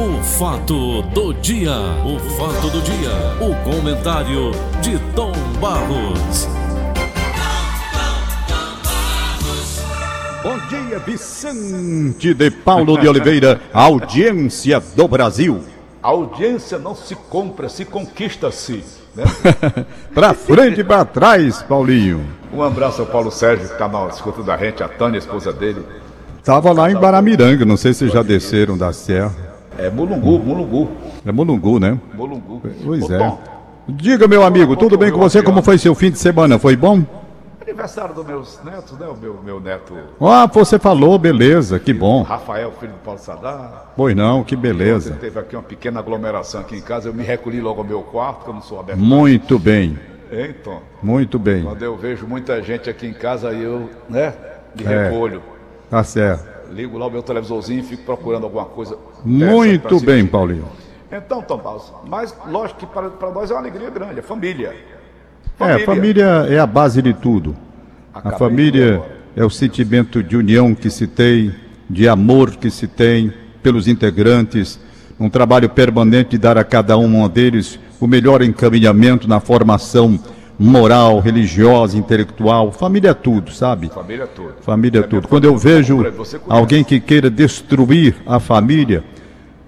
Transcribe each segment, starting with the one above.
O fato do dia, o fato do dia, o comentário de Tom Barros. Bom dia, Vicente de Paulo de Oliveira, audiência do Brasil. A audiência não se compra, se conquista-se. Né? pra frente e pra trás, Paulinho. Um abraço ao Paulo Sérgio, que está na escuta da gente, a Tânia, a esposa dele. Tava lá em Baramiranga, não sei se já desceram da serra. É Mulungu, Mulungu. É Mulungu, né? Mulungu. Pois Ô, é. Tom, Diga, meu amigo, tudo bem com você? Como foi seu fim de semana? Foi bom? Aniversário dos meus netos, né? O meu, meu neto Ah, você falou, beleza, que bom. Rafael, filho do Paulo Sadar. Pois não, que Você beleza. teve aqui uma pequena aglomeração aqui em casa. Eu me recolhi logo ao meu quarto, que eu não sou aberto. Muito bem, Hein, Tom? muito bem. Quando eu vejo muita gente aqui em casa, eu, né? Me É. recolho. Tá certo. Ligo lá o meu televisorzinho e fico procurando alguma coisa. Muito bem, Paulinho. Então, Tom Barros, mas lógico que para, nós é uma alegria grande, é família. É, família é a base de tudo. A Acabei família agora. é o sentimento de união que se tem, de amor que se tem pelos integrantes, um trabalho permanente de dar a cada um deles o melhor encaminhamento na formação moral, religiosa, intelectual. Família é tudo, sabe? Família toda. Família é É tudo. Quando eu vejo alguém que queira destruir a família,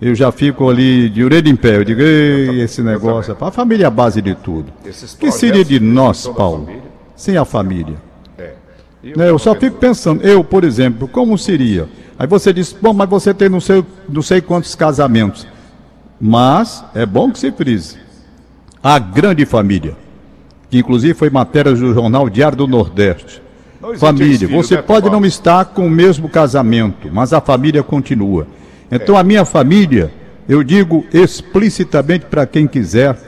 eu já fico ali de orelha em pé. Eu digo, Ei, esse negócio. A família é a base de tudo. O que seria de nós, Paulo, sem a família? É. E Né, Eu só fico pensando, eu, por exemplo, como seria? Aí você diz, bom, mas você tem não sei, não sei quantos casamentos. Mas é bom que se frise. A grande família, que inclusive foi matéria do jornal Diário do Nordeste. Família, você né, pode não estar com o mesmo casamento, mas a família continua. É. Então a minha família, eu digo explicitamente para quem quiser,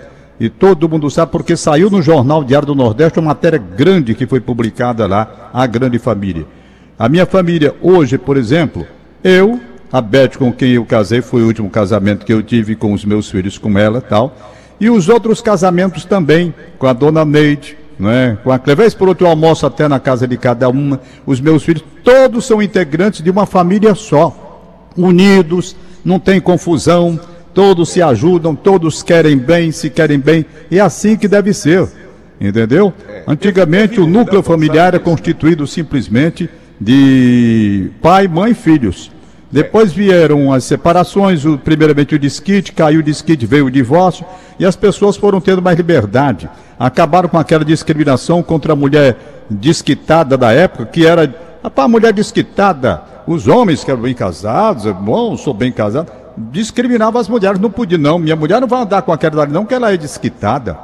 e todo mundo sabe, porque saiu no jornal Diário do Nordeste uma matéria grande que foi publicada lá, a grande família. A minha família hoje, por exemplo, eu, a Beth com quem eu casei, foi o último casamento que eu tive com os meus filhos, com ela tal. E os outros casamentos também, com a dona Neide, não é? Com a Clevez, por outro eu almoço até na casa de cada uma. Os meus filhos, todos são integrantes de uma família só. Unidos, não tem confusão, todos se ajudam, todos querem bem, se querem bem. E é assim que deve ser. Entendeu? Antigamente o núcleo familiar era constituído simplesmente de pai, mãe e filhos. Depois vieram as separações, o, primeiramente o disquite, caiu o disquite, veio o divórcio, e as pessoas foram tendo mais liberdade. Acabaram com aquela discriminação contra a mulher desquitada da época, que era a mulher desquitada. Os homens que eram bem casados, é bom, sou bem casado, discriminavam as mulheres, não podia não. Minha mulher não vai andar com aquela dali, não, que ela é desquitada.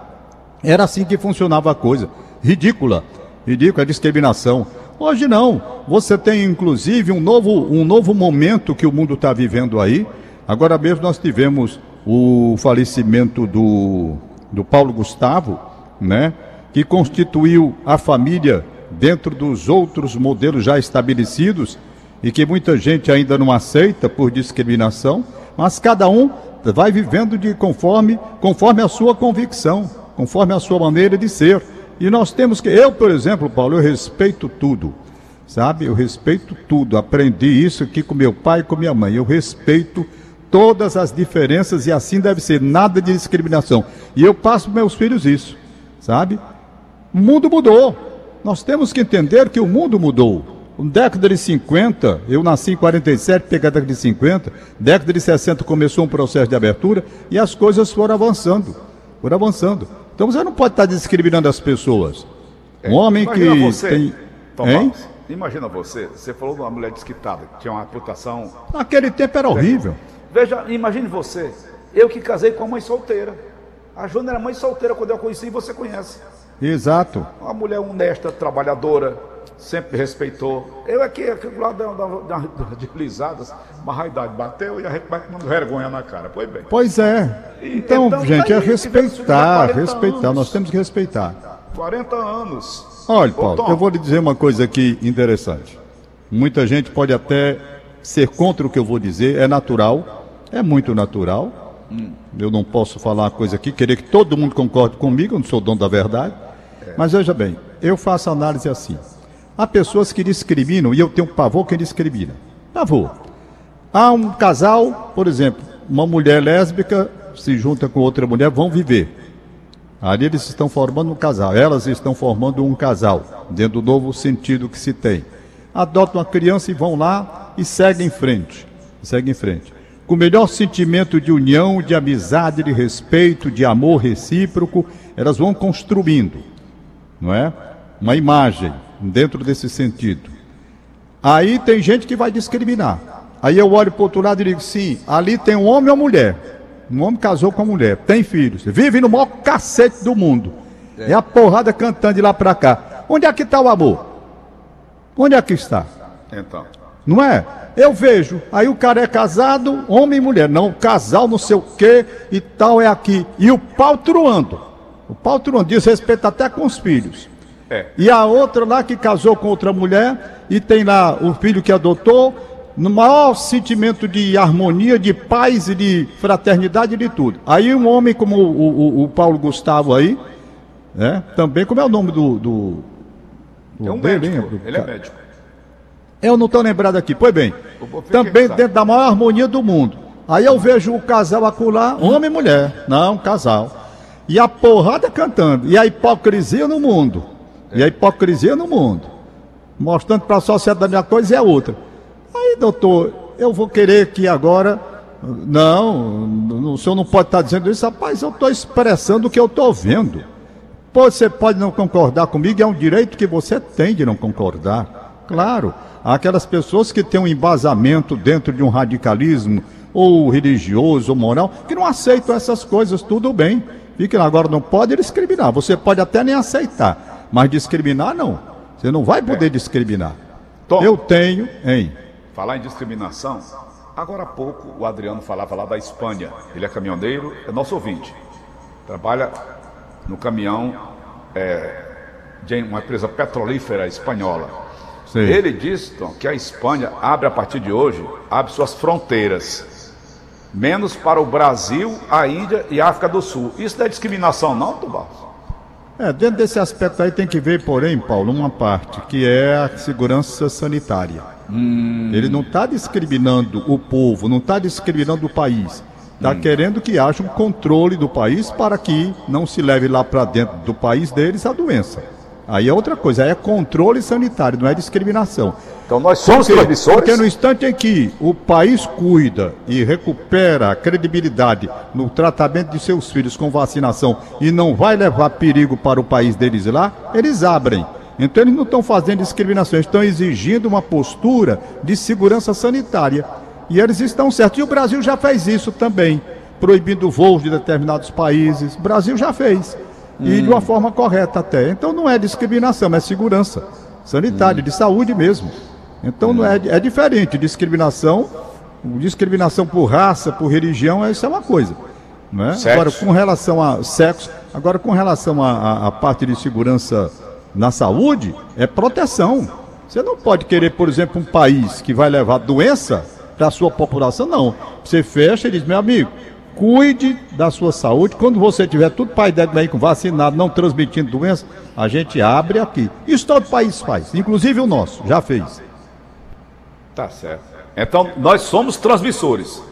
Era assim que funcionava a coisa. Ridícula. Ridícula a discriminação. Hoje não. Você tem inclusive um novo, um novo momento que o mundo está vivendo aí. Agora mesmo nós tivemos o falecimento do, do Paulo Gustavo, né? Que constituiu a família dentro dos outros modelos já estabelecidos e que muita gente ainda não aceita por discriminação, mas cada um vai vivendo de conforme, conforme a sua convicção, conforme a sua maneira de ser. E nós temos que, eu, por exemplo, Paulo, eu respeito tudo, sabe? Eu respeito tudo. Aprendi isso aqui com meu pai e com minha mãe. Eu respeito todas as diferenças e assim deve ser, nada de discriminação. E eu passo para meus filhos isso, sabe? O mundo mudou. Nós temos que entender que o mundo mudou. Na década de 50, eu nasci em 47, peguei a década de 50, década de 60 começou um processo de abertura e as coisas foram avançando. Foram avançando. Então você não pode estar discriminando as pessoas. Um homem que Imagina você, tem. Tom Imagina você, você falou de uma mulher desquitada, que tinha uma reputação. Naquele tempo era horrível. Veja, imagine você, eu que casei com uma mãe solteira. A Joana era mãe solteira quando eu a conheci e você conhece. Exato. Uma mulher honesta, trabalhadora, sempre respeitou. Eu aqui, aqui do lado da, da, da, de lisadas, mas a idade bateu e a gente vai com vergonha na cara. Pois bem. Pois é. Então, Então, gente, tá é respeitar, 40 respeitar. anos. Nós temos que respeitar. 40 anos. Olha, Paulo, eu vou lhe dizer uma coisa aqui interessante. Muita gente pode até ser contra o que eu vou dizer, é natural, é muito natural. Eu não posso falar uma coisa aqui, querer que todo mundo concorde comigo, eu não sou dono da verdade. Mas veja bem, eu faço análise assim. Há pessoas que discriminam, e eu tenho pavor quem discrimina. Pavor. Há um casal, por exemplo, uma mulher lésbica se junta com outra mulher, vão viver. Ali eles estão formando um casal, elas estão formando um casal, dentro do novo sentido que se tem. Adotam uma criança e vão lá e seguem em frente. Seguem em frente. Com o melhor sentimento de união, de amizade, de respeito, de amor recíproco, elas vão construindo, não é? Uma imagem dentro desse sentido. Aí tem gente que vai discriminar. Aí eu olho para o outro lado e digo: sim, ali tem um homem ou mulher. Um homem casou com uma mulher, tem filhos, vive no maior cacete do mundo. É, a porrada cantando de lá para cá. Onde é que está o amor? Onde é que está? Então. Não é? Eu vejo, aí o cara é casado, homem e mulher. Não, casal não sei o quê e tal é aqui. E o pau truando. O pau truando, diz respeito até com os filhos. É. E a outra lá que casou com outra mulher e tem lá o filho que adotou no maior sentimento de harmonia, de paz e de fraternidade de tudo. Aí um homem como o, o, o Paulo Gustavo aí, né, também, como é o nome do... do, do é um dele, médico, ele é médico. Eu não estou lembrado aqui, pois bem, também dentro da maior harmonia do mundo. Aí eu vejo o casal acular, homem e mulher, não, casal. E a porrada cantando, e a hipocrisia no mundo. E a hipocrisia no mundo. Mostrando para a sociedade a coisa é outra. Aí, doutor, eu vou querer que agora. Não, o senhor não pode estar dizendo isso, rapaz, eu estou expressando o que eu estou vendo. Você pode não concordar comigo, é um direito que você tem de não concordar. Claro, há aquelas pessoas que têm um embasamento dentro de um radicalismo, ou religioso, ou moral, que não aceitam essas coisas, tudo bem. Fique agora, não pode discriminar. Você pode até nem aceitar, mas discriminar não. Você não vai poder é. discriminar. Tom. Eu tenho, hein? Falar em discriminação, agora há pouco o Adriano falava lá da Espanha. Ele é caminhoneiro, é nosso ouvinte. Trabalha no caminhão é, de uma empresa petrolífera espanhola. Sim. Ele diz, Tom, que a Espanha abre a partir de hoje, abre suas fronteiras. Menos para o Brasil, a Índia e a África do Sul. Isso não é discriminação, não, Tubal? É, dentro desse aspecto aí tem que ver, porém, Paulo, uma parte, que é a segurança sanitária. Hum. Ele não está discriminando o povo, não está discriminando o país. Está hum. querendo que haja um controle do país para que não se leve lá para dentro do país deles a doença. Aí é outra coisa, aí é controle sanitário, não é discriminação. Então nós somos porque, transmissores. Porque no instante em que o país cuida e recupera a credibilidade no tratamento de seus filhos com vacinação e não vai levar perigo para o país deles lá, eles abrem. Então eles não estão fazendo discriminação, estão exigindo uma postura de segurança sanitária. E eles estão certos. E o Brasil já fez isso também, proibindo voos de determinados países. O Brasil já fez e de uma forma correta até. Então não é discriminação, é segurança sanitária, de saúde mesmo. Então não é, é diferente. Discriminação, discriminação por raça, por religião, isso é uma coisa. Não é? Agora, com relação a sexo, agora com relação à parte de segurança na saúde, é proteção. Você não pode querer, por exemplo, um país que vai levar doença para a sua população, não. Você fecha e diz, meu amigo, cuide da sua saúde. Quando você tiver tudo pai dentro aí com vacinado, não transmitindo doença, a gente abre aqui. Isso todo país faz, inclusive o nosso, já fez. Tá certo. Então nós somos transmissores.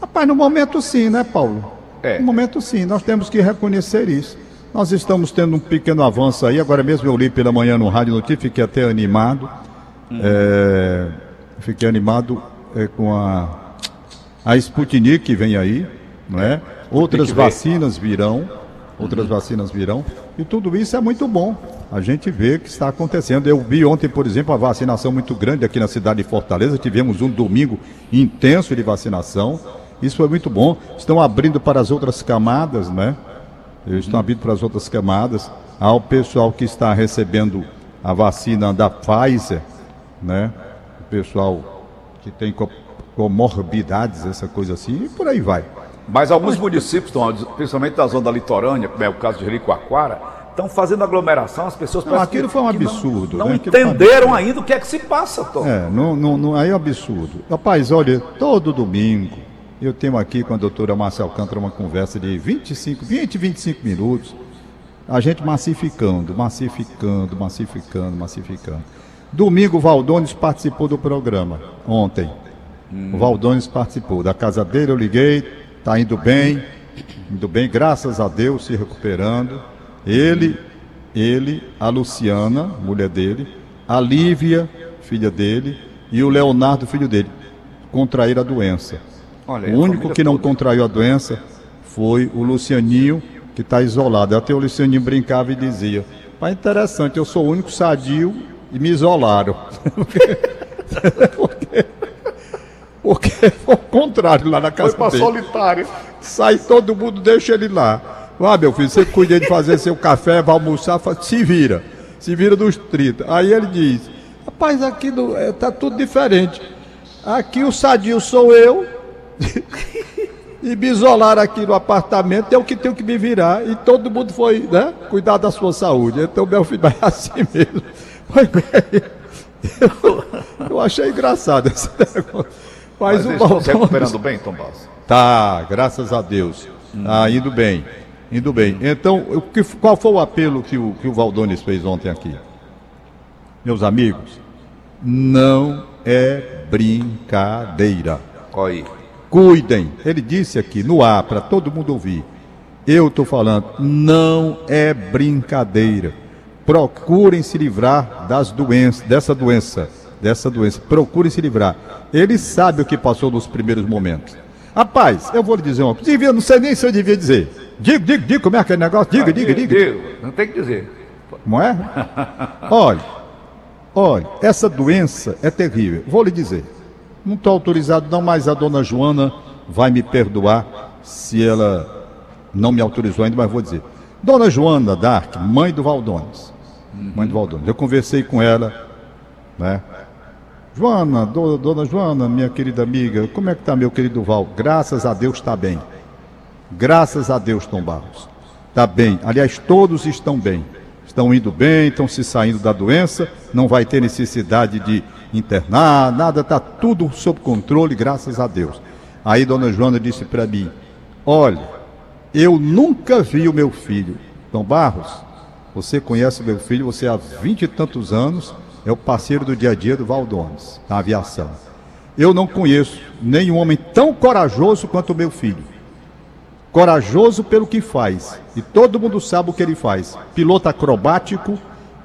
Rapaz, no momento sim, né, Paulo? É. No momento sim, nós temos que reconhecer isso. Nós estamos tendo um pequeno avanço aí. Agora mesmo eu li pela manhã no Rádio Notícia, fiquei até animado. Hum. É, fiquei animado é, com a, a Sputnik que vem aí é? Outras vacinas virão, outras uhum. vacinas virão, e tudo isso é muito bom. A gente vê que está acontecendo. Eu vi ontem, por exemplo, a vacinação muito grande aqui na cidade de Fortaleza. Tivemos um domingo intenso de vacinação. Isso foi muito bom. Estão abrindo para as outras camadas, né? Estão abrindo para as outras camadas. Há o pessoal que está recebendo a vacina da Pfizer, né? O pessoal que tem comorbidades, essa coisa assim, e por aí vai. Mas alguns municípios, principalmente da zona da litorânea, como é o caso de Jericoacoara, estão fazendo aglomeração, as pessoas não, aquilo foi um absurdo. Não, não né? entenderam um ainda o que é que se passa, Tom. É, não, não, não, aí é um absurdo. Rapaz, olha, todo domingo eu tenho aqui com a doutora Marcia Alcântara uma conversa de 25, 20, 25 minutos. A gente massificando, massificando, massificando, massificando. Domingo, o Valdones participou do programa, ontem. Hum. O Valdones participou. Da casa dele eu liguei, está indo bem, indo bem, graças a Deus, se recuperando. Ele, ele, a Luciana, mulher dele, a Lívia, filha dele, e o Leonardo, filho dele, contraíram a doença. Olha, o único que não toda. contraiu a doença foi o Lucianinho, que está isolado. Até o Lucianinho brincava e dizia: Pai, interessante, eu sou o único sadio e me isolaram. foi o contrário lá na casa foi dele. Foi solitário. Sai todo mundo, deixa ele lá. Ah, meu filho, você cuida de fazer seu café, vai almoçar, se vira. Se vira dos 30. Aí ele diz: Rapaz, aqui está é, tá tudo diferente. Aqui o sadio sou eu. e me isolaram aqui no apartamento, é o que tenho que me virar. E todo mundo foi, né? Cuidar da sua saúde. Então meu filho vai assim mesmo. Foi bem. Eu, eu achei engraçado esse negócio. Mas, Mas o Valdones... recuperando bem, Tom Basso? Tá, graças a Deus. Hum. Tá indo bem. Indo bem. Então, o que, qual foi o apelo que o, que o Valdones fez ontem aqui? Meus amigos, não é brincadeira. Oi. Cuidem. Ele disse aqui no ar para todo mundo ouvir. Eu estou falando, não é brincadeira. Procurem se livrar das doenças, dessa doença, dessa doença. Procurem se livrar. Ele sabe o que passou nos primeiros momentos. Rapaz, eu vou lhe dizer uma coisa. Não sei nem se eu devia dizer. Diga, diga, diga como é aquele negócio. Diga, ah, diga, diga. diga. Não tem que dizer. Como é? Olha, olha, essa doença é terrível. Vou lhe dizer. Não estou autorizado, não, mas a dona Joana vai me perdoar se ela não me autorizou ainda, mas vou dizer. Dona Joana Dark, mãe do Valdones. Mãe do Valdones. Eu conversei com ela, né? Joana, do, dona Joana, minha querida amiga, como é que está meu querido Val? Graças a Deus está bem. Graças a Deus, Tom Barros. Está bem. Aliás, todos estão bem. Estão indo bem, estão se saindo da doença, não vai ter necessidade de internar, nada, está tudo sob controle, graças a Deus. Aí dona Joana disse para mim: Olha, eu nunca vi o meu filho. Tom Barros, você conhece o meu filho, você há vinte e tantos anos é o parceiro do dia a dia do Valdones, na aviação. Eu não conheço nenhum homem tão corajoso quanto o meu filho. Corajoso pelo que faz, e todo mundo sabe o que ele faz. Piloto acrobático,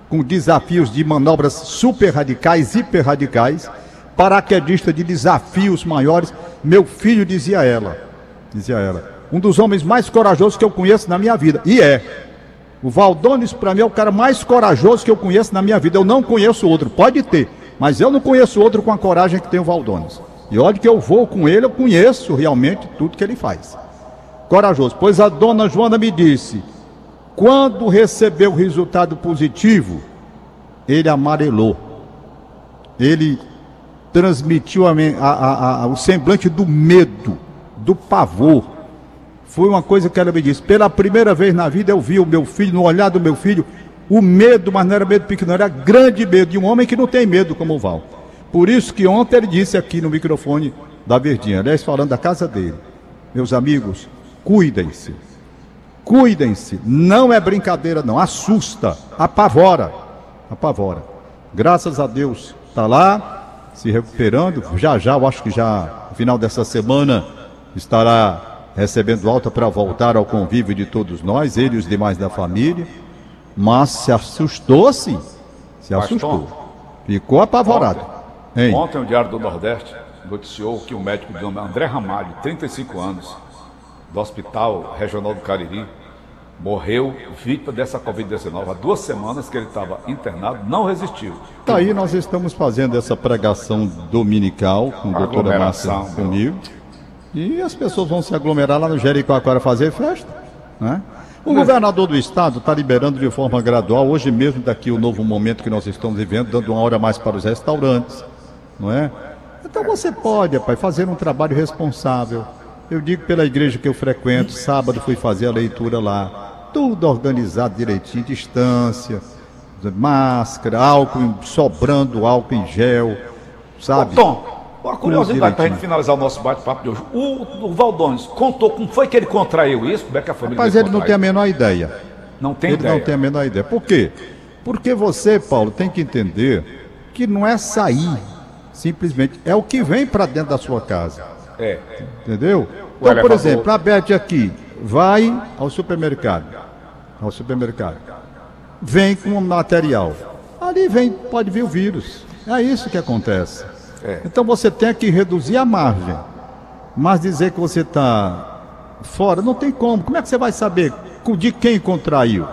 com desafios de manobras super radicais, hiper radicais, paraquedista de desafios maiores. Meu filho dizia ela, dizia ela, um dos homens mais corajosos que eu conheço na minha vida. E é. O Valdones, para mim, é o cara mais corajoso que eu conheço na minha vida. Eu não conheço outro, pode ter, mas eu não conheço outro com a coragem que tem o Valdones. E olha que eu vou com ele, eu conheço realmente tudo que ele faz. Corajoso. Pois a dona Joana me disse: quando recebeu o resultado positivo, ele amarelou. Ele transmitiu a, a, a, o semblante do medo, do pavor foi uma coisa que ela me disse. Pela primeira vez na vida eu vi o meu filho, no olhar do meu filho, o medo, mas não era medo pequeno, era grande medo de um homem que não tem medo como o Val. Por isso que ontem ele disse aqui no microfone da Verdinha, aliás, falando da casa dele. Meus amigos, cuidem-se. Cuidem-se. Não é brincadeira, não. Assusta, apavora. Apavora. Graças a Deus, está lá, se recuperando. Já já, eu acho que já, no final dessa semana, estará recebendo alta para voltar ao convívio de todos nós, ele e os demais da família, mas se assustou sim, se assustou, ficou apavorado. Ontem, ontem o Diário do Nordeste noticiou que o médico de nome André Ramalho, 35 anos, do Hospital Regional do Cariri, morreu vítima dessa Covid-19. Há duas semanas que ele estava internado, não resistiu. Tá aí nós estamos fazendo essa pregação dominical com a doutora Márcia comigo. E as pessoas vão se aglomerar lá no Jericoacoara fazer festa. Né? O governador do estado está liberando de forma gradual, hoje mesmo, daqui o novo momento que nós estamos vivendo, dando uma hora mais para os restaurantes. Não é? Então você pode, pai, fazer um trabalho responsável. Eu digo pela igreja que eu frequento, sábado fui fazer a leitura lá. Tudo organizado direitinho, distância, máscara, álcool, sobrando álcool em gel, sabe? Tom, uma curiosidade para a gente finalizar o nosso bate-papo de hoje. O, o Valdones contou como foi que ele contraiu isso? Como é que a família Mas ele não tem a menor ideia. Não tem ele ideia. não tem a menor ideia. Por quê? Porque você, Paulo, tem que entender que não é sair, simplesmente. É o que vem para dentro da sua casa. É. Entendeu? Então, por exemplo, a Beth aqui vai ao supermercado, ao supermercado, vem com um material. Ali vem, pode vir o vírus. É isso que acontece. É. Então você tem que reduzir a margem. Mas dizer que você está fora, não tem como. Como é que você vai saber de quem contraiu?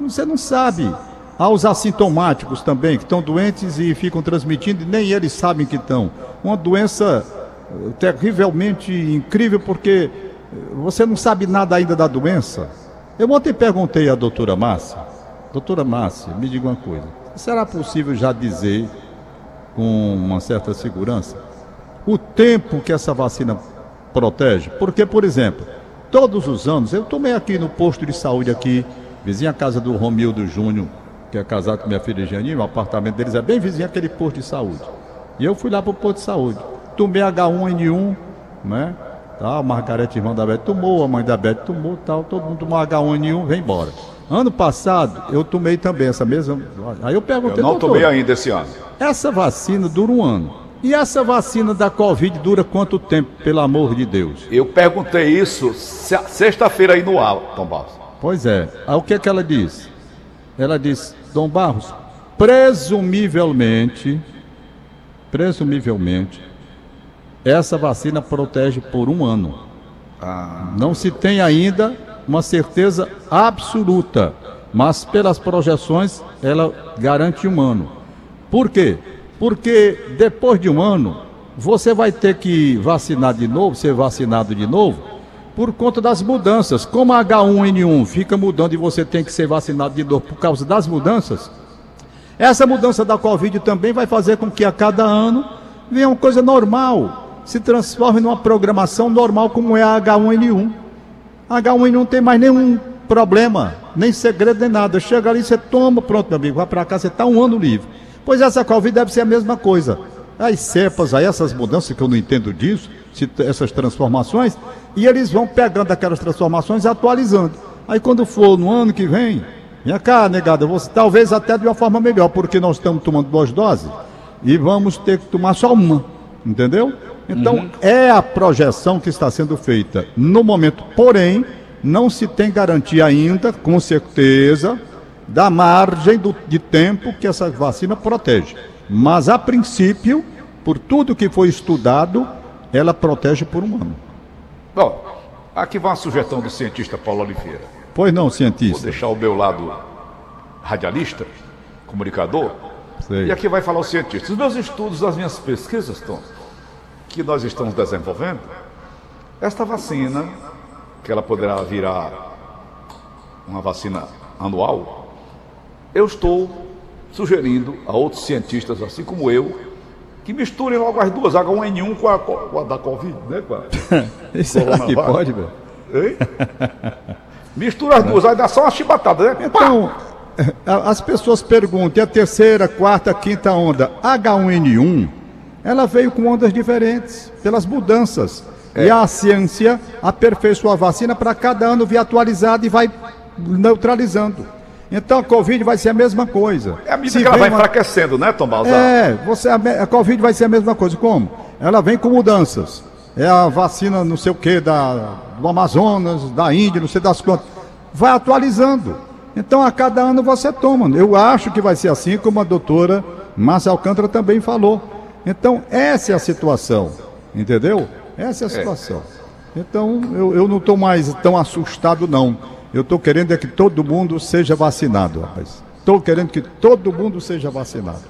Você não sabe. Há os assintomáticos também, que estão doentes e ficam transmitindo, e nem eles sabem que estão. Uma doença eh, terrivelmente incrível, porque eh, você não sabe nada ainda da doença. Eu ontem perguntei à doutora Márcia, doutora Márcia, me diga uma coisa, será possível já dizer com uma certa segurança o tempo que essa vacina protege? Porque, por exemplo, todos os anos, eu tomei aqui no posto de saúde aqui, vizinha casa do Romildo Júnior, que é casado com minha filha Janine, o apartamento deles é bem vizinho àquele posto de saúde. E eu fui lá para o posto de saúde. Tomei H1N1, né? Tá, Margarete, irmã da Beth, tomou, a mãe da Beth tomou, tal, todo mundo tomou H1N1, vem embora. Ano passado, eu tomei também essa mesma. Aí eu perguntei. Eu não tomei ainda esse ano. Essa vacina dura um ano. E essa vacina da Covid dura quanto tempo, pelo amor de Deus? Eu perguntei isso sexta-feira aí no ar, Tom Barros. Pois é. Aí o que, é que ela disse? Ela disse, Dom Barros, presumivelmente, presumivelmente, essa vacina protege por um ano. Ah. Não se tem ainda uma certeza absoluta, mas pelas projeções ela garante um ano. Por quê? Porque depois de um ano você vai ter que vacinar de novo, ser vacinado de novo, por conta das mudanças. Como a H1N1 fica mudando e você tem que ser vacinado de novo por causa das mudanças, essa mudança da Covid também vai fazer com que a cada ano venha uma coisa normal, se transforme numa programação normal como é a H1N1. A H1N1 não tem mais nenhum problema, nem segredo, nem nada. Chega ali, você toma, pronto, meu amigo, vai para cá, você está um ano livre. Pois essa Covid deve ser a mesma coisa. As cepas aí, essas mudanças que eu não entendo disso, essas transformações, e eles vão pegando aquelas transformações e atualizando. Aí quando for no ano que vem, vem cá, negada, você, talvez até de uma forma melhor, porque nós estamos tomando duas doses e vamos ter que tomar só uma, entendeu? Então uhum. é a projeção que está sendo feita no momento, porém, não se tem garantia ainda, com certeza, da margem do, de tempo que essa vacina protege. Mas a princípio, por tudo que foi estudado, ela protege por um ano. Bom, aqui vai uma sugestão do cientista Paulo Oliveira. Pois não, cientista. Vou deixar o meu lado radialista, comunicador. Sei. E aqui vai falar o cientista. Os meus estudos, as minhas pesquisas, Tom, que nós estamos desenvolvendo, esta vacina, que ela poderá virar uma vacina anual, eu estou sugerindo a outros cientistas, assim como eu, que misturem logo as duas, H1N1 com a, com a da Covid, né? Com a Será que pode, velho? Hein? Mistura as duas, aí dá só uma chibatada, né? Então, as pessoas perguntam, e a terceira, quarta, quinta onda, H1N1, ela veio com ondas diferentes, pelas mudanças. É. E a ciência aperfeiçoa a vacina para cada ano vir atualizada e vai neutralizando. Então a Covid vai ser a mesma coisa. É a medida que ela vai uma... enfraquecendo, né, Tom Balzar? É, você, a, a Covid vai ser a mesma coisa. Como? Ela vem com mudanças. É a vacina não sei o que, da, do Amazonas, da Índia, não sei das quantas. Vai atualizando. Então a cada ano você toma. Eu acho que vai ser assim, como a doutora Márcia Alcântara também falou. Então essa é a situação. Entendeu? Essa é a é. situação. Então eu, eu não estou mais tão assustado, não. Eu estou querendo é que todo mundo seja vacinado, rapaz. Estou querendo que todo mundo seja vacinado.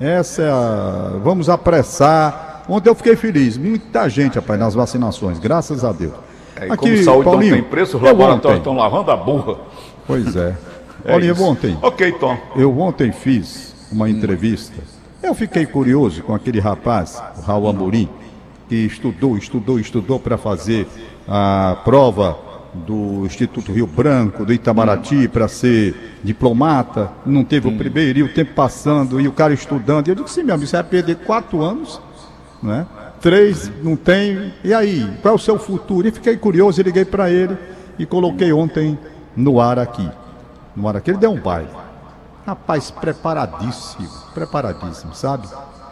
Essa é a. Vamos apressar. Ontem eu fiquei feliz. Muita gente, rapaz, nas vacinações, graças a Deus. É, Aqui, como saúde Paulinho, não tem preço, os laboratórios estão lavando a burra. Pois é. é Paulinho, eu ontem. Ok, Tom. Eu ontem fiz uma entrevista. Eu fiquei curioso com aquele rapaz, o Raul Amorim, que estudou, estudou, estudou para fazer a prova do Instituto Rio Branco, do Itamaraty, para ser diplomata, não teve o primeiro, e o tempo passando, e o cara estudando. E eu digo, sim, meu amigo, você vai perder quatro anos, né? Três, não tem. E aí, qual é o seu futuro? E fiquei curioso, e liguei para ele e coloquei ontem no ar aqui. No ar aqui, ele deu um baile. Rapaz, preparadíssimo, preparadíssimo, sabe?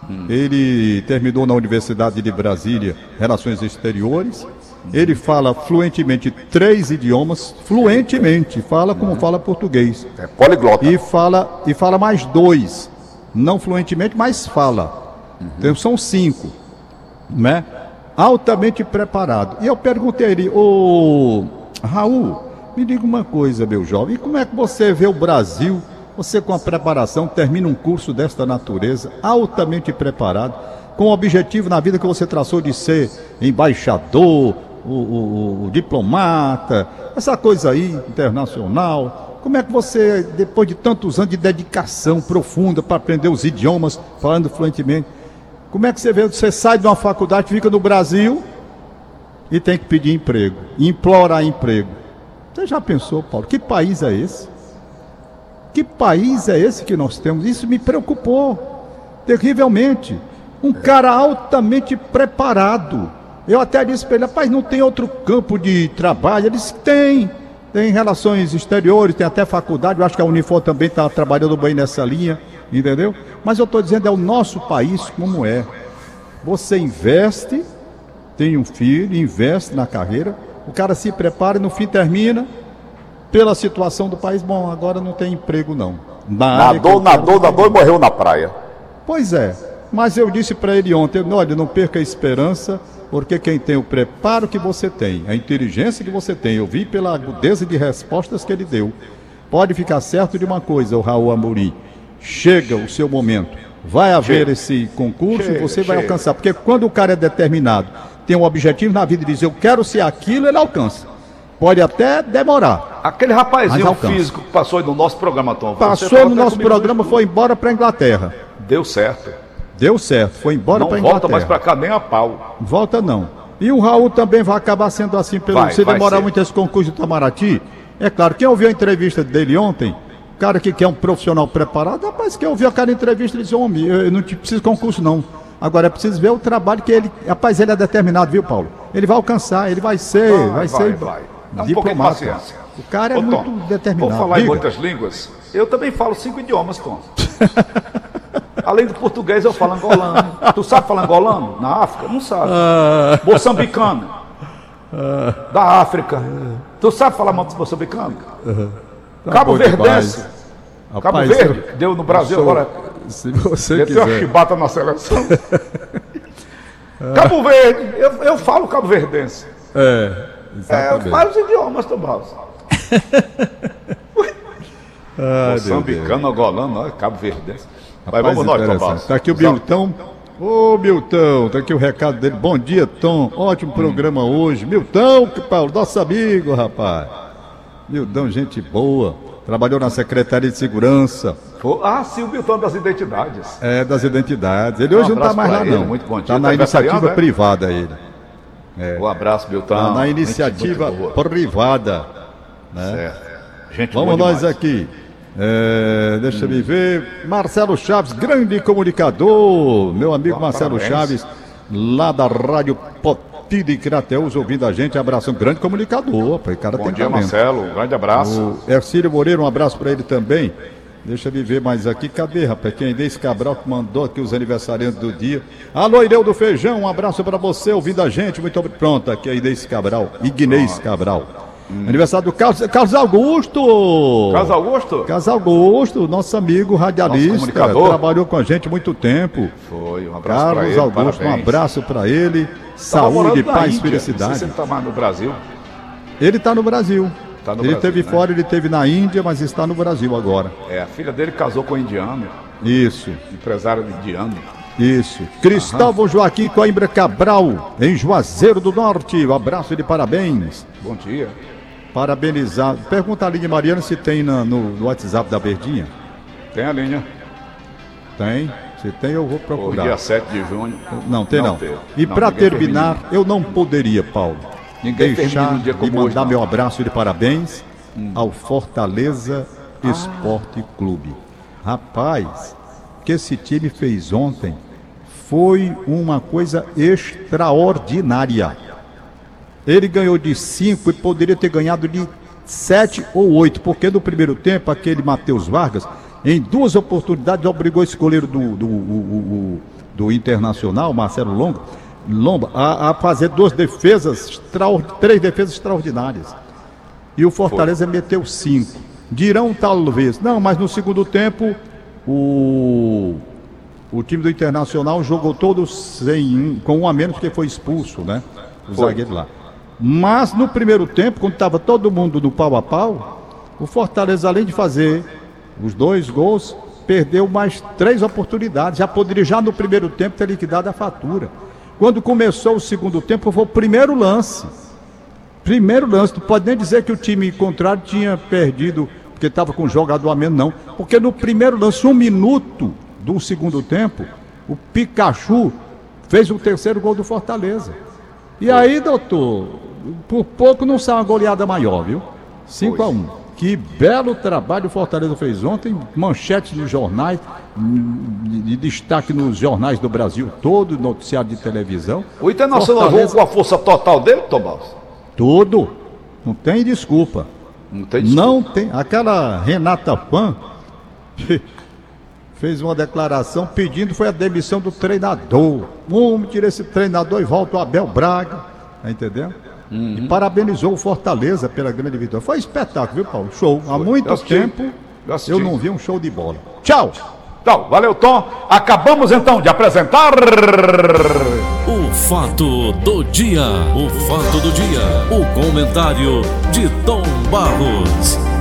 Hum. Ele terminou na Universidade de Brasília Relações Exteriores Ele fala fluentemente três idiomas, fluentemente, fala como fala português. É poliglota. E fala, e fala mais dois. Não fluentemente, mas fala. Então são cinco. Né? Altamente preparado. E eu perguntei a ele, ô Raul, me diga uma coisa, meu jovem, e como é que você vê o Brasil, você com a preparação, termina um curso desta natureza, altamente preparado, com o objetivo na vida que você traçou de ser embaixador, o, o, o diplomata, essa coisa aí, internacional. Como é que você, depois de tantos anos de dedicação profunda para aprender os idiomas, falando fluentemente, como é que você vê, você sai de uma faculdade, fica no Brasil e tem que pedir emprego, implorar emprego. Você já pensou, Paulo, que país é esse? Que país é esse que nós temos? Isso me preocupou terrivelmente. Um cara altamente preparado. Eu até disse para ele, rapaz, não tem outro campo de trabalho? Ele disse, tem. Tem relações exteriores, tem até faculdade. Eu acho que a Unifor também está trabalhando bem nessa linha, entendeu? Mas eu estou dizendo, é o nosso país como é. Você investe, tem um filho, investe na carreira, o cara se prepara e no fim termina pela situação do país. Bom, agora não tem emprego não. Na Nadou, nadou, nadou e morreu na praia. Pois é, mas eu disse para ele ontem, olha, não perca a esperança, porque quem tem o preparo que você tem, a inteligência que você tem, eu vi pela agudeza de respostas que ele deu. Pode ficar certo de uma coisa, o Raul Amorim, chega o seu momento, vai haver Chega. esse concurso, Chega, você vai chega. alcançar, porque quando o cara é determinado, tem um objetivo na vida e diz, eu quero ser aquilo, ele alcança. Pode até demorar. Aquele rapazinho físico que passou aí no nosso programa, Tom. Passou no nosso programa, foi embora para Inglaterra. Deu certo. Deu certo, foi embora Não para volta Inglaterra. mais pra cá nem a pau. Volta não. E o Raul também vai acabar sendo assim, pelo, Vai, se vai demorar ser. muito esse concurso de Itamaraty. É claro, quem ouviu a entrevista dele ontem, o cara que quer um profissional preparado, rapaz, quem ouviu aquela entrevista, ele disse, homem, eu não te preciso de concurso não. Agora é preciso ver o trabalho que ele, rapaz, ele é determinado, viu, Paulo? Ele vai alcançar, ele vai ser, vai, Vai, ser vai, vai. Dá um pouquinho de diplomata. paciência. O cara é Ô, Tom, muito determinado. Vou falar em muitas línguas. Eu também falo cinco idiomas, Tom. Além do português, eu falo angolano. Tu sabe falar angolano? Na África? Não sabe. Ah. Moçambicano. Da África. Tu sabe falar moçambicano? Tá Cabo Verdense. Cabo Verde. Deu no Brasil sou- agora. Se você Meteu quiser. chibata na seleção. Cabo Verde. Eu, eu falo cabo verdense. É, É, exatamente. vários idiomas, meu Deus. Moçambicano, angolano, ó, cabo verdense. Mas Rapaz, vamos nós. Tomás. Tá aqui o Milton. Ô, Milton, tá aqui o recado dele. Bom dia, Tom. Ótimo programa hoje. Milton, que Paulo, nosso amigo, rapaz. Milton, gente boa. Trabalhou na Secretaria de Segurança, Ah, sim, o Milton das identidades. é, das identidades. Ele hoje Um não tá mais lá, ele, não. muito bom dia. Tá na Tá iniciativa aniversariando, é? privada ele. Um abraço. Tá na Gente iniciativa privada. Certo. Gente Vamos nós demais. aqui. É, deixa eu ver. Marcelo Chaves, grande comunicador. Meu amigo Marcelo parabéns. Chaves, lá da Rádio Poti de Crateus, ouvindo a gente. Abração, grande comunicador. Rapaz, o cara Bom dia, talento. Marcelo. Um grande abraço. O Ercílio Moreira, um abraço para ele também. Deixa eu ver mais aqui. Cadê, rapaz? Quem é Inês Cabral que mandou aqui os aniversariantes do dia. Alô, Ireu do Feijão, um abraço para você, ouvindo a gente. Muito obrigado. Pronto, aqui é Inês Cabral. Ignez Cabral. Aniversário do Carlos, Carlos Augusto. Carlos Augusto? Carlos Augusto, nosso amigo radialista, Nosso trabalhou com a gente muito tempo. Foi, um abraço pra Carlos ele. Augusto, um abraço para ele. Saúde, paz, Índia. Felicidade. se ele tá mais no Brasil. Ele está no Brasil. Tá ele Brasil, teve né? fora, ele teve na Índia, mas está no Brasil agora. É, a filha dele casou com um indiano, Isso, empresário de indiano. isso. Cristóvão Joaquim Coimbra Cabral, em Juazeiro do Norte. Um abraço de parabéns. Bom dia. Parabenizar. Pergunta ali de Mariana se tem na- no, no WhatsApp da Verdinha. Tem a linha. Tem. Se tem, eu vou O procurar. dia 7 de junho. Não, tem não. teve. E Não, para terminar, termina. eu não poderia, Paulo, Ninguém deixar de como mandar hoje. Hum. meu abraço de parabéns ao Fortaleza Esporte Clube. Rapaz, o que esse time fez ontem foi uma coisa extraordinária. Ele ganhou de 5 e poderia ter ganhado de 7 ou 8, porque no primeiro tempo, aquele Matheus Vargas, em duas oportunidades, obrigou esse goleiro do, do, o- o- o- do Internacional, Marcelo Longo, Lomba a, a fazer duas defesas, três defesas extraordinárias. E o Fortaleza Foi. meteu cinco. Dirão talvez, não, mas no segundo tempo o, o time do Internacional jogou todo sem com um a menos que foi expulso, né? O Foi. zagueiro lá. Mas no primeiro tempo, quando estava todo mundo no pau a pau, o Fortaleza, além de fazer os dois gols, perdeu mais três oportunidades. Já poderia, já no primeiro tempo, ter liquidado a fatura. Quando começou o segundo tempo, foi o primeiro lance. Primeiro lance. Não pode nem dizer que o time contrário tinha perdido porque estava com jogador a menos, não. Porque no primeiro lance, um minuto do segundo tempo, o Pikachu fez o terceiro gol do Fortaleza. E aí, doutor, por pouco não sai uma goleada maior, viu? 5 a 1 um. Que belo trabalho o Fortaleza fez ontem, manchete nos jornais, de destaque nos jornais do Brasil todo, noticiário de televisão. O Internacional Fortaleza... jogou com a força total dele, Tomás? Tudo. Não tem desculpa. Não tem desculpa. Não tem. Aquela Renata Pan fez uma declaração pedindo foi a demissão do treinador. Vamos tirar esse treinador e volta o Abel Braga. Tá entendendo? Uhum. E parabenizou o Fortaleza pela grande vitória. Foi espetáculo, viu, Paulo? Show. Há muito eu tempo eu, eu não vi um show de bola. Tchau! Tchau, valeu, Tom. Acabamos então de apresentar. O fato do dia. O fato do dia. O comentário de Tom Barros.